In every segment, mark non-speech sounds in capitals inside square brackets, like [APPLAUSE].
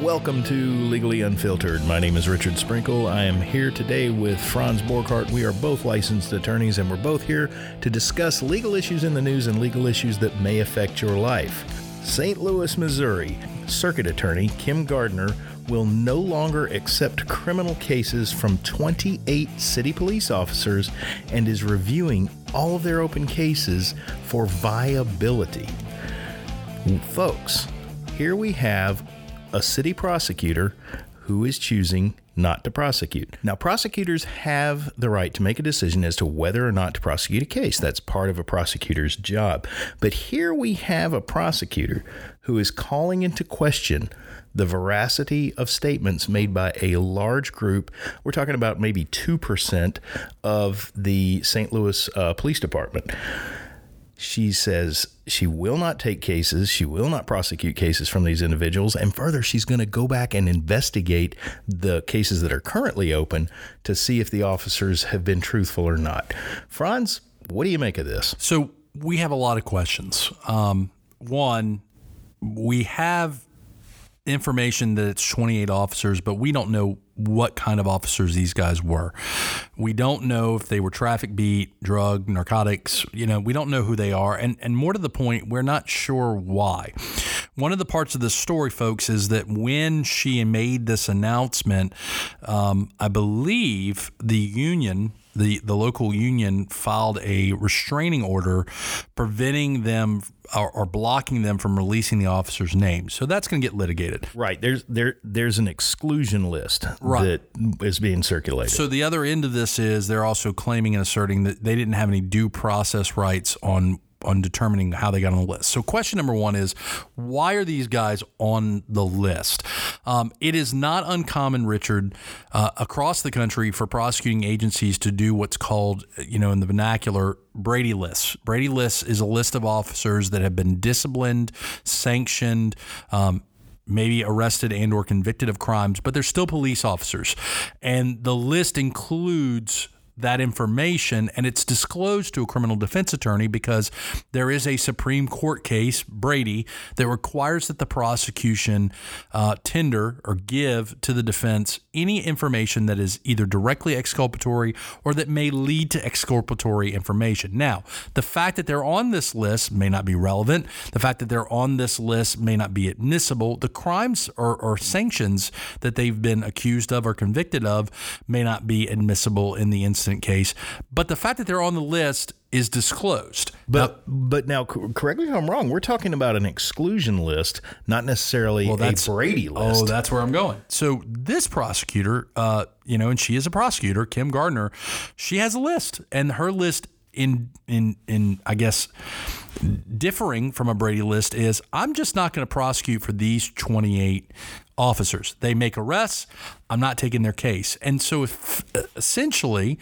Welcome to Legally Unfiltered. My name is Richard Sprinkle. I am here today with Franz Borghardt. We are both licensed attorneys and we're both here to discuss legal issues in the news and legal issues that may affect your life. St. Louis, Missouri, Circuit Attorney Kim Gardner will no longer accept criminal cases from 28 city police officers and is reviewing all of their open cases for viability. Folks, here we have a city prosecutor who is choosing not to prosecute. Now, prosecutors have the right to make a decision as to whether or not to prosecute a case. That's part of a prosecutor's job. But here we have a prosecutor who is calling into question the veracity of statements made by a large group. We're talking about maybe 2% of the St. Louis uh, Police Department she says she will not take cases, she will not prosecute cases from these individuals, and further, she's going to go back and investigate the cases that are currently open to see if the officers have been truthful or not. Franz, what do you make of this? So we have a lot of questions. Um, one, we have information that it's 28 officers, but we don't know what kind of officers these guys were. We don't know if they were traffic beat, drug, narcotics, you know, we don't know who they are. And, and more to the point, we're not sure why. One of the parts of this story, folks, is that when she made this announcement, um, I believe the union, the, the local union filed a restraining order preventing them or, or, blocking them from releasing the officer's name. So that's going to get litigated. Right. There's there there's an exclusion list right. that is being circulated. So the other end of this is they're also claiming and asserting that they didn't have any due process rights on on determining how they got on the list. So, question number one is why are these guys on the list? Um, it is not uncommon, Richard, uh, across the country for prosecuting agencies to do what's called, you know, in the vernacular, Brady lists. Brady lists is a list of officers that have been disciplined, sanctioned, um, maybe arrested and or convicted of crimes but they're still police officers and the list includes that information and it's disclosed to a criminal defense attorney because there is a Supreme Court case, Brady, that requires that the prosecution uh, tender or give to the defense any information that is either directly exculpatory or that may lead to exculpatory information. Now, the fact that they're on this list may not be relevant. The fact that they're on this list may not be admissible. The crimes or, or sanctions that they've been accused of or convicted of may not be admissible in the instance case, but the fact that they're on the list is disclosed. But now, but now, correct me if I'm wrong. We're talking about an exclusion list, not necessarily well, a Brady list. Oh, that's where I'm going. So this prosecutor, uh, you know, and she is a prosecutor, Kim Gardner. She has a list, and her list in in in I guess differing from a Brady list is I'm just not going to prosecute for these 28 officers. They make arrests. I'm not taking their case. And so if, essentially,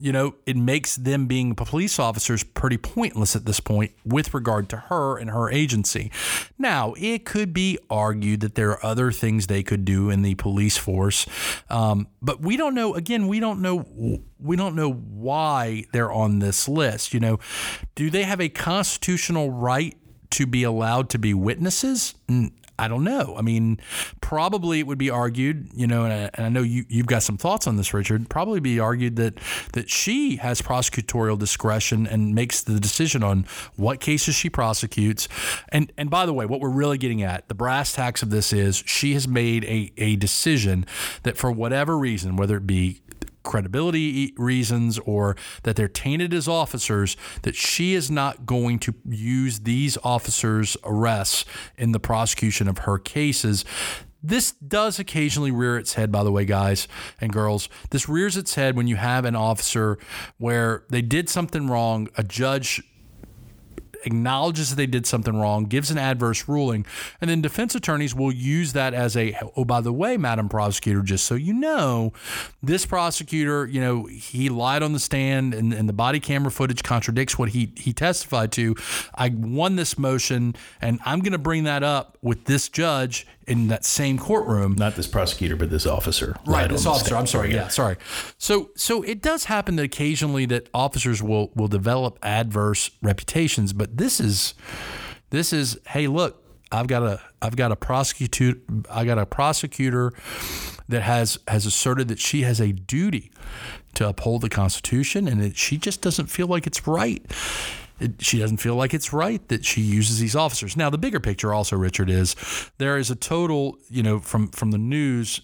you know, it makes them being police officers pretty pointless at this point with regard to her and her agency. Now, it could be argued that there are other things they could do in the police force. Um, but we don't know, again, we don't know we don't know why they're on this list. You know, do they have a constitutional right to be allowed to be witnesses? I don't know. I mean, probably it would be argued, you know, and I, and I, know you, you've got some thoughts on this, Richard. Probably be argued that that she has prosecutorial discretion and makes the decision on what cases she prosecutes. And and by the way, what we're really getting at, the brass tacks of this is she has made a, a decision that for whatever reason, whether it be credibility reasons or that they're tainted as officers, that she is not going to use these officers' arrests in the prosecution of her cases. This does occasionally rear its head, by the way, guys and girls. This rears its head when you have an officer where they did something wrong, a judge acknowledges that they did something wrong, gives an adverse ruling, and then defense attorneys will use that as a, oh, by the way, Madam Prosecutor, just so you know, this prosecutor, you know, he lied on the stand and, and the body camera footage contradicts what he, he testified to. I won this motion and I'm going to bring that up with this judge in that same courtroom. Not this prosecutor, but this officer. Right, this officer. I'm sorry. Yeah, sorry. So, so it does happen that occasionally that officers will will develop adverse reputations, but this is this is hey, look, I've got a I've got a prosecutor I got a prosecutor that has has asserted that she has a duty to uphold the Constitution and that she just doesn't feel like it's right. It, she doesn't feel like it's right that she uses these officers. Now, the bigger picture also, Richard, is there is a total, you know, from from the news,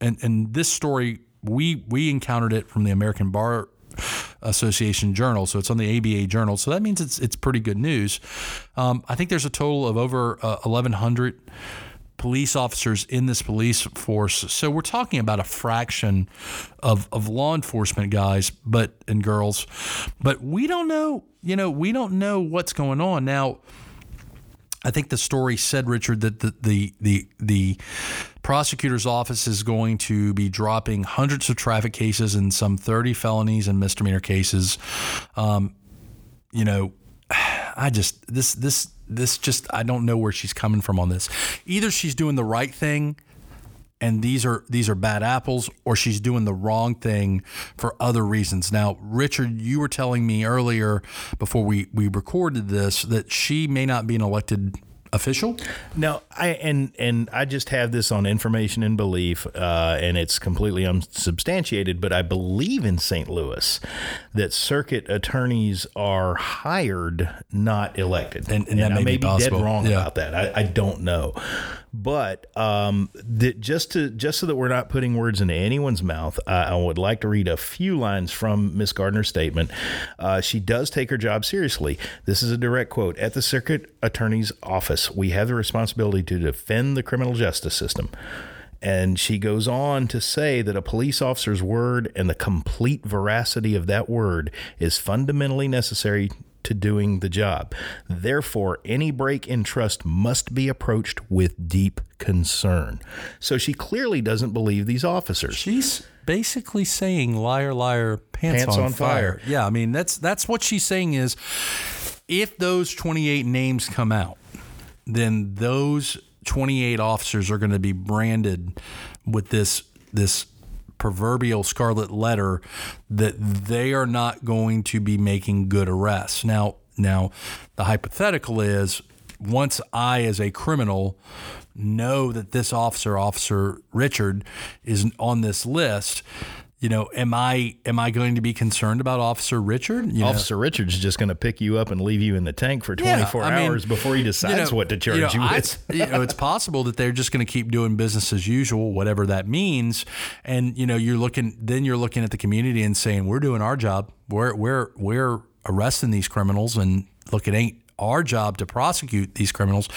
and and this story we we encountered it from the American Bar Association Journal, so it's on the ABA Journal. So that means it's it's pretty good news. Um, I think there's a total of over uh, 1,100 police officers in this police force. So we're talking about a fraction of, of law enforcement guys, but and girls. But we don't know, you know, we don't know what's going on now. I think the story said, Richard, that the, the the the prosecutor's office is going to be dropping hundreds of traffic cases and some 30 felonies and misdemeanor cases. Um, you know, [SIGHS] I just this this this just I don't know where she's coming from on this. Either she's doing the right thing and these are these are bad apples or she's doing the wrong thing for other reasons. Now, Richard, you were telling me earlier before we we recorded this that she may not be an elected official? No, I and and I just have this on information and belief, uh, and it's completely unsubstantiated. But I believe in St. Louis that circuit attorneys are hired, not elected, and, and, and I may be, be dead wrong yeah. about that. I, I don't know, but um, that just to just so that we're not putting words into anyone's mouth, I, I would like to read a few lines from Miss Gardner's statement. Uh, she does take her job seriously. This is a direct quote: "At the circuit attorney's office, we have the responsibility to defend the criminal justice system." And she goes on to say that a police officer's word and the complete veracity of that word is fundamentally necessary to doing the job. Therefore, any break in trust must be approached with deep concern. So she clearly doesn't believe these officers. She's basically saying liar liar pants, pants on, on fire. fire. Yeah, I mean that's that's what she's saying is if those 28 names come out, then those 28 officers are going to be branded with this this proverbial scarlet letter that they are not going to be making good arrests. Now, now the hypothetical is once I as a criminal know that this officer, Officer Richard, is on this list, you know, am I am I going to be concerned about Officer Richard? You Officer know? Richard's just going to pick you up and leave you in the tank for 24 yeah, hours mean, before he decides you know, what to charge you, know, you with. I, [LAUGHS] you know, it's possible that they're just going to keep doing business as usual, whatever that means. And you know, you're looking then you're looking at the community and saying, "We're doing our job. We're we're we're arresting these criminals, and look, it ain't our job to prosecute these criminals."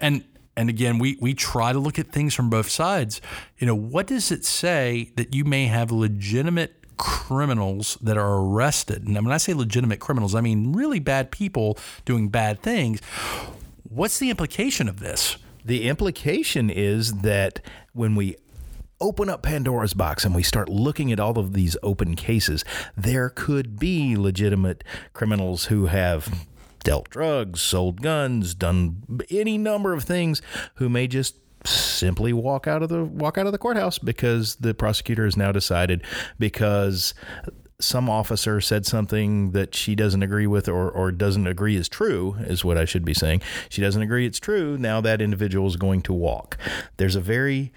And and again, we we try to look at things from both sides. You know, what does it say that you may have legitimate criminals that are arrested? And when I say legitimate criminals, I mean really bad people doing bad things. What's the implication of this? The implication is that when we open up Pandora's box and we start looking at all of these open cases, there could be legitimate criminals who have dealt drugs, sold guns, done any number of things, who may just simply walk out of the walk out of the courthouse because the prosecutor has now decided because some officer said something that she doesn't agree with or, or doesn't agree is true, is what I should be saying. She doesn't agree it's true. Now that individual is going to walk. There's a very,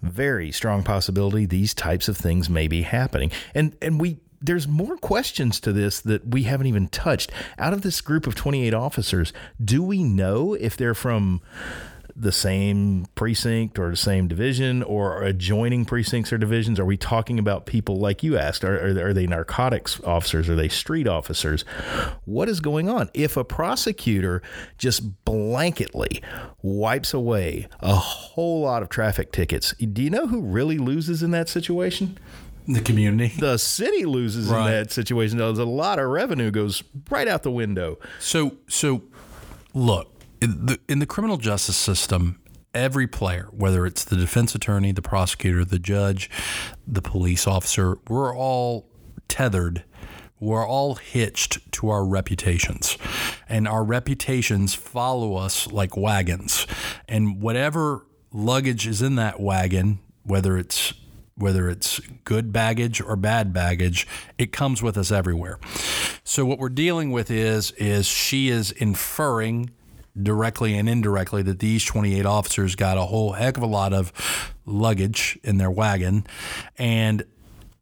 very strong possibility these types of things may be happening. And and we there's more questions to this that we haven't even touched. Out of this group of 28 officers, do we know if they're from the same precinct or the same division or adjoining precincts or divisions? Are we talking about people like you asked? Are, are, are, they narcotics officers? Are they street officers? What is going on? If a prosecutor just blanketly wipes away a whole lot of traffic tickets, do you know who really loses in that situation? The community. The city loses right. in that situation. There's a lot of revenue goes right out the window. So, so look in the, in the criminal justice system. Every player, whether it's the defense attorney, the prosecutor, the judge, the police officer, we're all tethered we're all hitched to our reputations and our reputations follow us like wagons and whatever luggage is in that wagon whether it's whether it's good baggage or bad baggage, it comes with us everywhere. So what we're dealing with is is she is inferring directly and indirectly that these 28 officers got a whole heck of a lot of luggage in their wagon and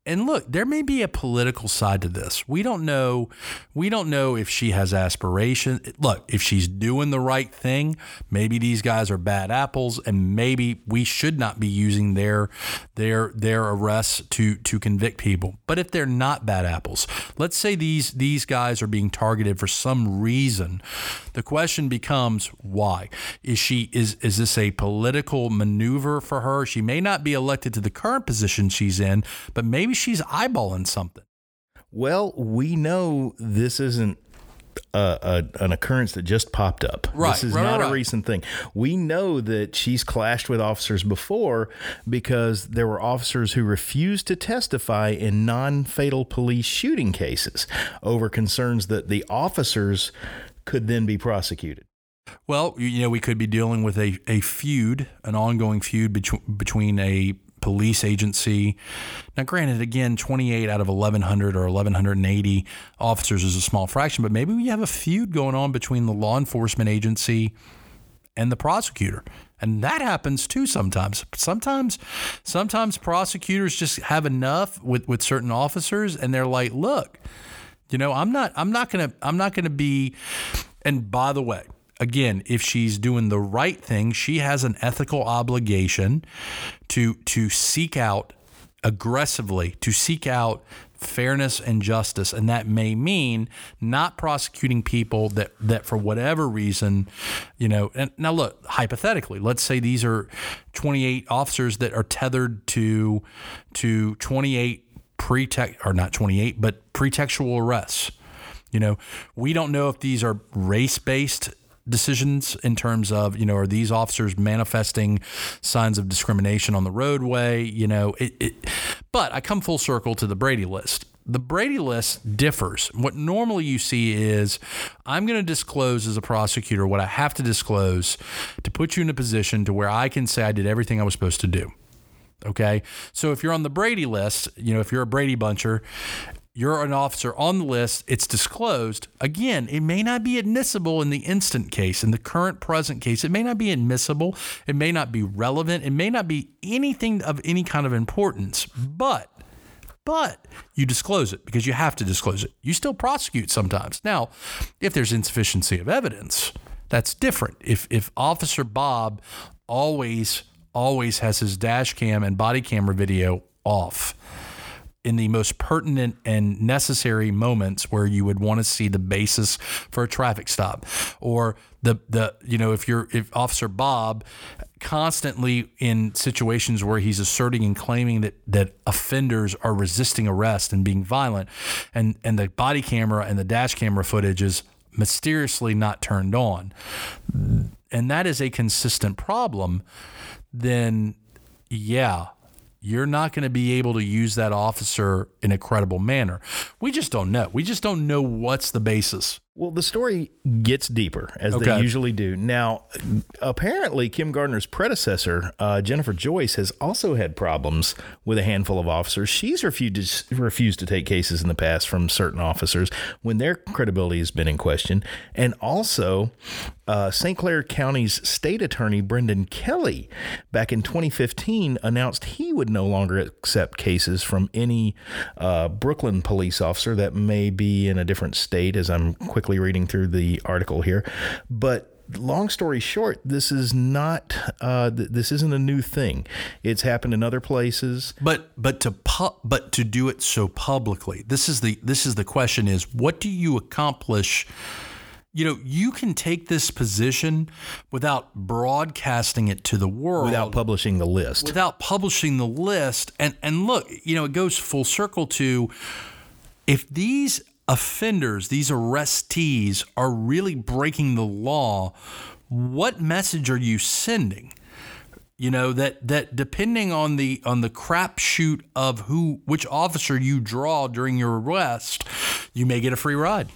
and look, there may be a political side to this. We don't know. We don't know if she has aspiration. Look, if she's doing the right thing, maybe these guys are bad apples, and maybe we should not be using their their their arrests to to convict people. But if they're not bad apples, let's say these these guys are being targeted for some reason, the question becomes why? Is she is is this a political maneuver for her? She may not be elected to the current position she's in, but maybe maybe she's eyeballing something. Well, we know this isn't a, a, an occurrence that just popped up. Right, this is right, not right. a recent thing. We know that she's clashed with officers before because there were officers who refused to testify in non fatal police shooting cases over concerns that the officers could then be prosecuted. Well, you know, we could be dealing with a, a feud, an ongoing feud between between a police agency. Now, granted, again, 28 out of 1,100 or 1,180 officers is a small fraction, but maybe we have a feud going on between the law enforcement agency and the prosecutor. And that happens too sometimes. Sometimes sometimes prosecutors just have enough with, with certain officers and they're like, look, you know, I'm not I'm not gonna I'm not gonna be and by the way, again, if she's doing the right thing, she has an ethical obligation to to seek out aggressively to seek out fairness and justice. And that may mean not prosecuting people that that for whatever reason you know and now look hypothetically let's say these are 28 officers that are tethered to to 28 pretext or not 28 but pretextual arrests. You know we don't know if these are race based decisions in terms of you know are these officers manifesting signs of discrimination on the roadway you know it, it but i come full circle to the brady list the Brady list differs. What normally you see is I'm going to disclose as a prosecutor what I have to disclose to put you in a position to where I can say I did everything I was supposed to do. Okay. So if you're on the Brady list, you know, if you're a Brady buncher, you're an officer on the list, it's disclosed. Again, it may not be admissible in the instant case, in the current present case. It may not be admissible. It may not be relevant. It may not be anything of any kind of importance, but but you disclose it because you have to disclose it. You still prosecute sometimes. Now, if there's insufficiency of evidence, that's different. If if Officer Bob always always has his dash cam and body camera video off in the most pertinent and necessary moments where you would want to see the basis for a traffic stop. Or the the you know if you're if officer Bob constantly in situations where he's asserting and claiming that that offenders are resisting arrest and being violent and and the body camera and the dash camera footage is mysteriously not turned on and that is a consistent problem then yeah you're not going to be able to use that officer in a credible manner. We just don't know. We just don't know what's the basis. Well, the story gets deeper as Okay. they usually do. Now, apparently, Kim Gardner's predecessor, uh, Jennifer Joyce, has also had problems with a handful of officers. She's refused refused to take cases in the past from certain officers when their credibility has been in question. And also, uh, St. Clair County's state attorney, Brendan Kelly, back in 2015, announced he would no longer accept cases from any uh, Brooklyn police officer that may be in a different state, as I'm quickly reading through the article here. But long story short, this is not, uh, th- this isn't a new thing. It's happened in other places. But but to pu- but to do it so publicly. This is the this is the question is what do you accomplish you know, you can take this position without broadcasting it to the world. Without publishing the list. without publishing the list and and look you know it goes full circle to if these offenders these arrestees are really breaking the law what message are you sending you know that that depending on the on the crapshoot of who which officer you draw during your arrest you may get a free ride.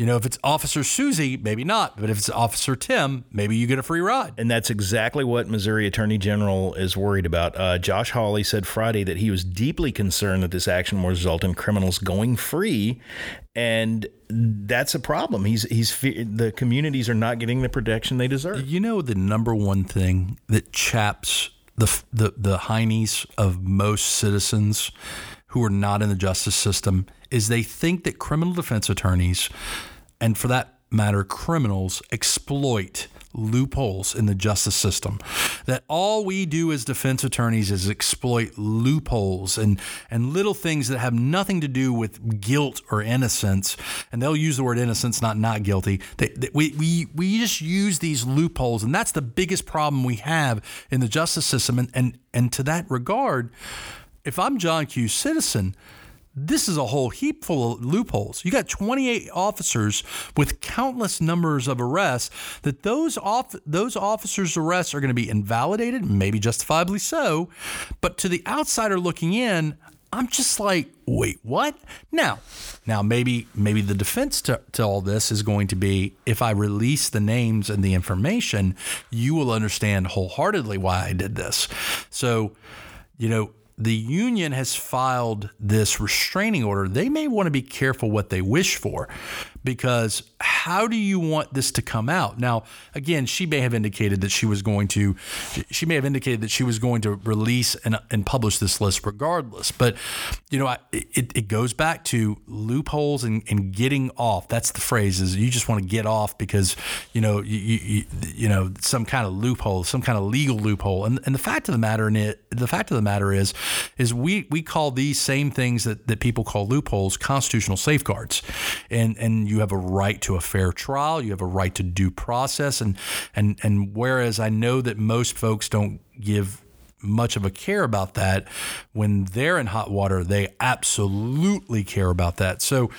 You know, if it's Officer Susie, maybe not. But if it's Officer Tim, maybe you get a free ride. And that's exactly what Missouri Attorney General is worried about. Uh, Josh Hawley said Friday that he was deeply concerned that this action will result in criminals going free, and that's a problem. He's he's the communities are not getting the protection they deserve. You know, the number one thing that chaps the the the heinies of most citizens who are not in the justice system is they think that criminal defense attorneys, and for that matter, criminals, exploit loopholes in the justice system. That all we do as defense attorneys is exploit loopholes and, and little things that have nothing to do with guilt or innocence. And they'll use the word innocence, not not guilty. We, we, we just use these loopholes. And that's the biggest problem we have in the justice system. And, and, and to that regard, if I'm John Q. Citizen, this is a whole heap full of loopholes. You got 28 officers with countless numbers of arrests that those off those officers' arrests are going to be invalidated, maybe justifiably so. But to the outsider looking in, I'm just like, wait, what? Now, now maybe maybe the defense to, to all this is going to be if I release the names and the information, you will understand wholeheartedly why I did this. So, you know, the union has filed this restraining order, they may want to be careful what they wish for because how do you want this to come out? Now, again, she may have indicated that she was going to, she may have indicated that she was going to release and, and publish this list regardless. But, you know, it, it goes back to loopholes and, and getting off. That's the phrase is you just want to get off because, you know, you, you, you know, some kind of loophole, some kind of legal loophole. And, and the fact of the matter in it, the fact of the matter is, is we, we call these same things that, that people call loopholes constitutional safeguards. And, and you have a right to a fair trial, you have a right to due process, and and and whereas I know that most folks don't give much of a care about that when they're in hot water they absolutely care about that. So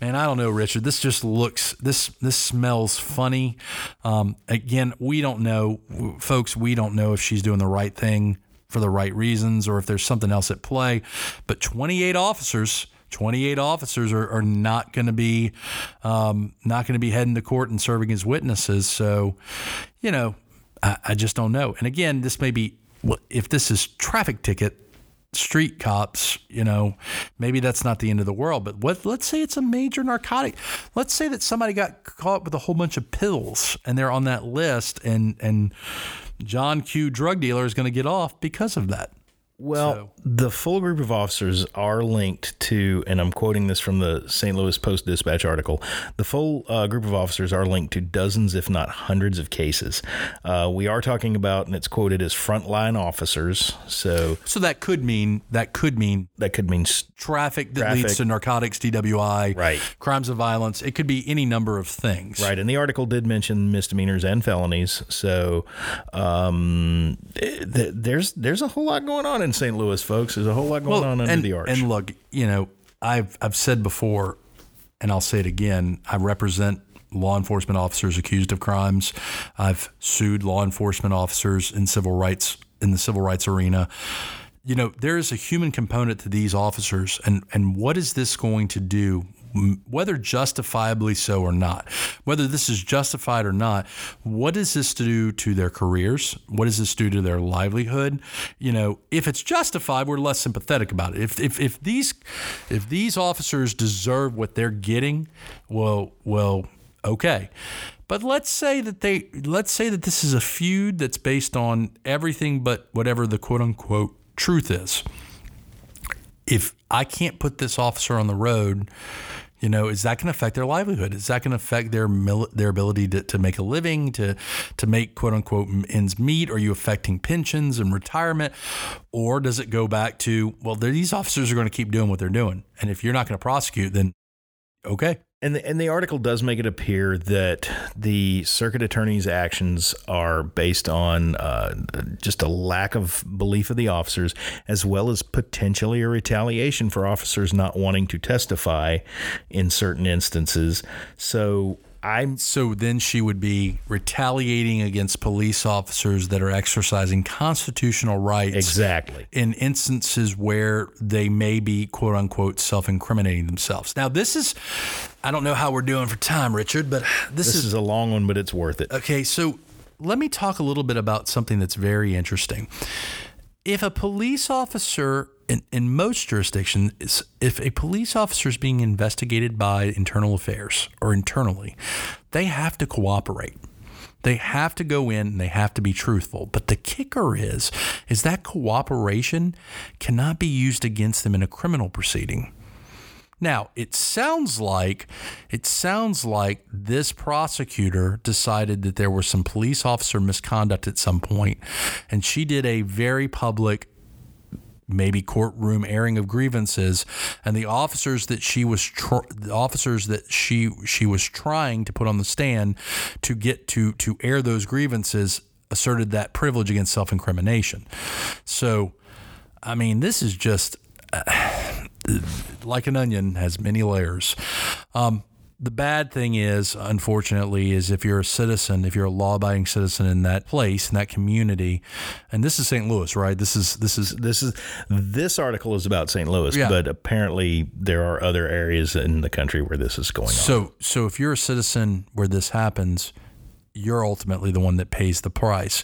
man i don't know richard this just looks this this smells funny. Um, again we don't know folks we don't know if she's doing the right thing for the right reasons or if there's something else at play but 28 officers 28 officers are, are not going to be um, not going to be heading to court and serving as witnesses. So, you know, I, I just don't know. And again, this may be well, if this is traffic ticket street cops, you know, maybe that's not the end of the world. But what? Let's say it's a major narcotic. Let's say that somebody got caught with a whole bunch of pills and they're on that list, and and John Q. drug dealer is going to get off because of that. Well, so. the full group of officers are linked to, and I'm quoting this from the St. Louis Post Dispatch article. The full uh, group of officers are linked to dozens, if not hundreds, of cases. Uh, we are talking about, and it's quoted as frontline officers. So, so that could mean that could mean that could mean traffic that traffic. leads to narcotics, DWI, right? Crimes of violence. It could be any number of things, right? And the article did mention misdemeanors and felonies. So, um, th- there's there's a whole lot going on in St. Louis, folks. There's a whole lot going well, on under and, the arch. And look, you know, I've I've said before, and I'll say it again. I represent law enforcement officers accused of crimes. I've sued law enforcement officers in civil rights in the civil rights arena. You know, there is a human component to these officers, and and what is this going to do whether justifiably so or not, whether this is justified or not, what does this do to their careers? What does this do to their livelihood? You know, if it's justified, we're less sympathetic about it. If, if, if these if these officers deserve what they're getting, well, well, okay. But let's say that they let's say that this is a feud that's based on everything but whatever the quote unquote truth is. If I can't put this officer on the road you know, is that going to affect their livelihood? Is that going to affect their mil- their ability to, to make a living, to to make quote unquote ends meet? Are you affecting pensions and retirement, or does it go back to well, these officers are going to keep doing what they're doing, and if you're not going to prosecute, then okay, and the, and the article does make it appear that the circuit attorney's actions are based on uh, just a lack of belief of the officers, as well as potentially a retaliation for officers not wanting to testify in certain instances. So I'm So then she would be retaliating against police officers that are exercising constitutional rights. exactly. In instances where they may be quote unquote self incriminating themselves. Now, this is, I don't know how we're doing for time, Richard, but this, This is, is a long one, but it's worth it. okay. So let me talk a little bit about something that's very interesting. If a police officer in, in most jurisdictions, if a police officer is being investigated by internal affairs or internally, they have to cooperate. They have to go in and they have to be truthful. But the kicker is, is that cooperation cannot be used against them in a criminal proceeding. Now, it sounds like it sounds like this prosecutor decided that there was some police officer misconduct at some point and she did a very public maybe courtroom airing of grievances and the officers that she was tr- the officers that she she was trying to put on the stand to get to to air those grievances asserted that privilege against self-incrimination. So I mean, this is just uh, like an onion has many layers. Um, the bad thing is, unfortunately, is if you're a citizen, if you're a law-abiding citizen in that place, in that community, and this is St. Louis, right? This is this is This is this article is about St. Louis, Yeah. but apparently there are other areas in the country where this is going on. so so. If you're a citizen where this happens, you're ultimately the one that pays the price.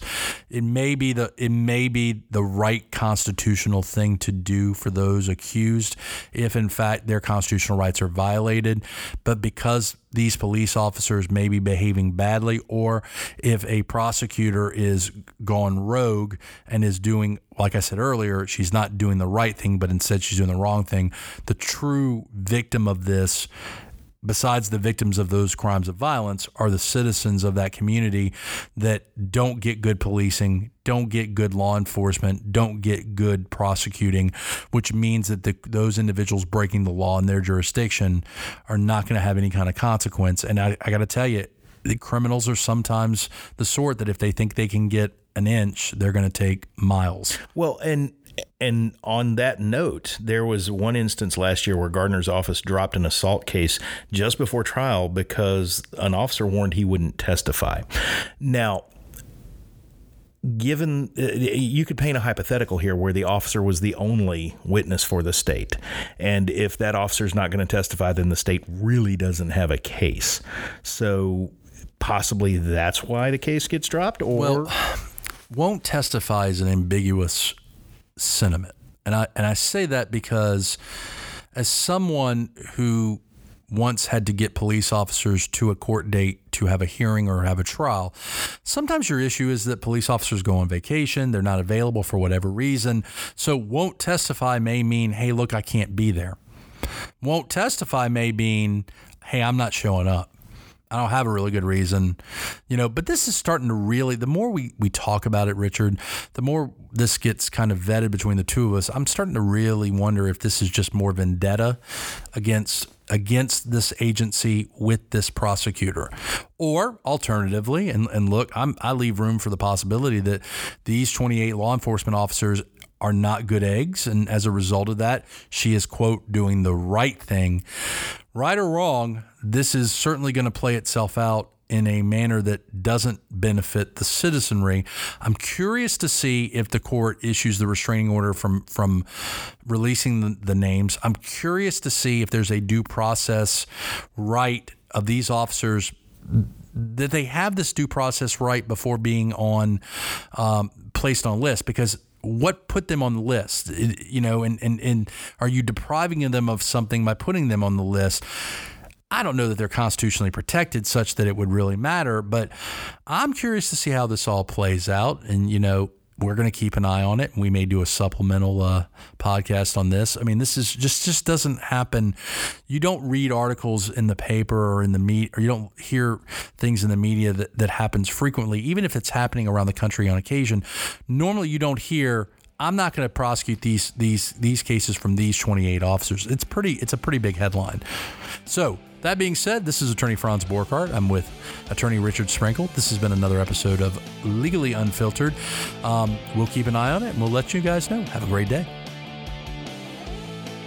It may be the it may be the right constitutional thing to do for those accused if in fact their constitutional rights are violated, but because these police officers may be behaving badly or if a prosecutor is gone rogue and is doing like I said earlier, she's not doing the right thing but instead she's doing the wrong thing, the true victim of this besides the victims of those crimes of violence are the citizens of that community that don't get good policing, don't get good law enforcement, don't get good prosecuting, which means that the, those individuals breaking the law in their jurisdiction are not going to have any kind of consequence. And I, I got to tell you, the criminals are sometimes the sort that if they think they can get an inch, they're going to take miles. Well, and and on that note, there was one instance last year where Gardner's office dropped an assault case just before trial because an officer warned he wouldn't testify. Now, given uh, you could paint a hypothetical here where the officer was the only witness for the state. And if that officer is not going to testify then the state really doesn't have a case. So possibly that's why the case gets dropped or? Well, won't testify is an ambiguous sentiment. And I and I say that because as someone who once had to get police officers to a court date to have a hearing or have a trial. Sometimes your issue is that police officers go on vacation, they're not available for whatever reason. So won't testify may mean, "Hey, look, I can't be there." Won't testify may mean, "Hey, I'm not showing up." I don't have a really good reason, you know, but this is starting to really, the more we, we talk about it, Richard, the more this gets kind of vetted between the two of us. I'm starting to really wonder if this is just more vendetta against against this agency with this prosecutor. Or alternatively, and, and look, I'm, I leave room for the possibility that these 28 law enforcement officers are not good eggs. And as a result of that, she is, quote, doing the right thing. Right or wrong, this is certainly going to play itself out in a manner that doesn't benefit the citizenry. I'm curious to see if the court issues the restraining order from from releasing the, the names. I'm curious to see if there's a due process right of these officers that they have this due process right before being on um, placed on list because what put them on the list you know and, and and are you depriving them of something by putting them on the list I don't know that they're constitutionally protected such that it would really matter, but I'm curious to see how this all plays out. And, you know, we're going to keep an eye on it. We may do a supplemental uh, podcast on this. I mean, this is just just doesn't happen. You don't read articles in the paper or in the media, or you don't hear things in the media that, that happens frequently, even if it's happening around the country on occasion. Normally, you don't hear. I'm not going to prosecute these these these cases from these 28 officers. It's pretty. It's a pretty big headline. So that being said, this is Attorney Franz Borghardt. I'm with Attorney Richard Sprinkle. This has been another episode of Legally Unfiltered. Um, we'll keep an eye on it and we'll let you guys know. Have a great day.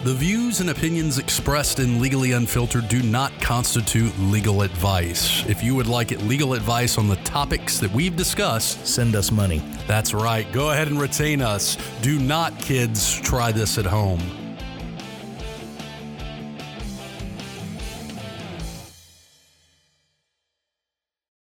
The views and opinions expressed in Legally Unfiltered do not constitute legal advice. If you would like legal advice on the topics that we've discussed, Send us money. that's right. Go ahead and retain us. Do not, kids, try this at home.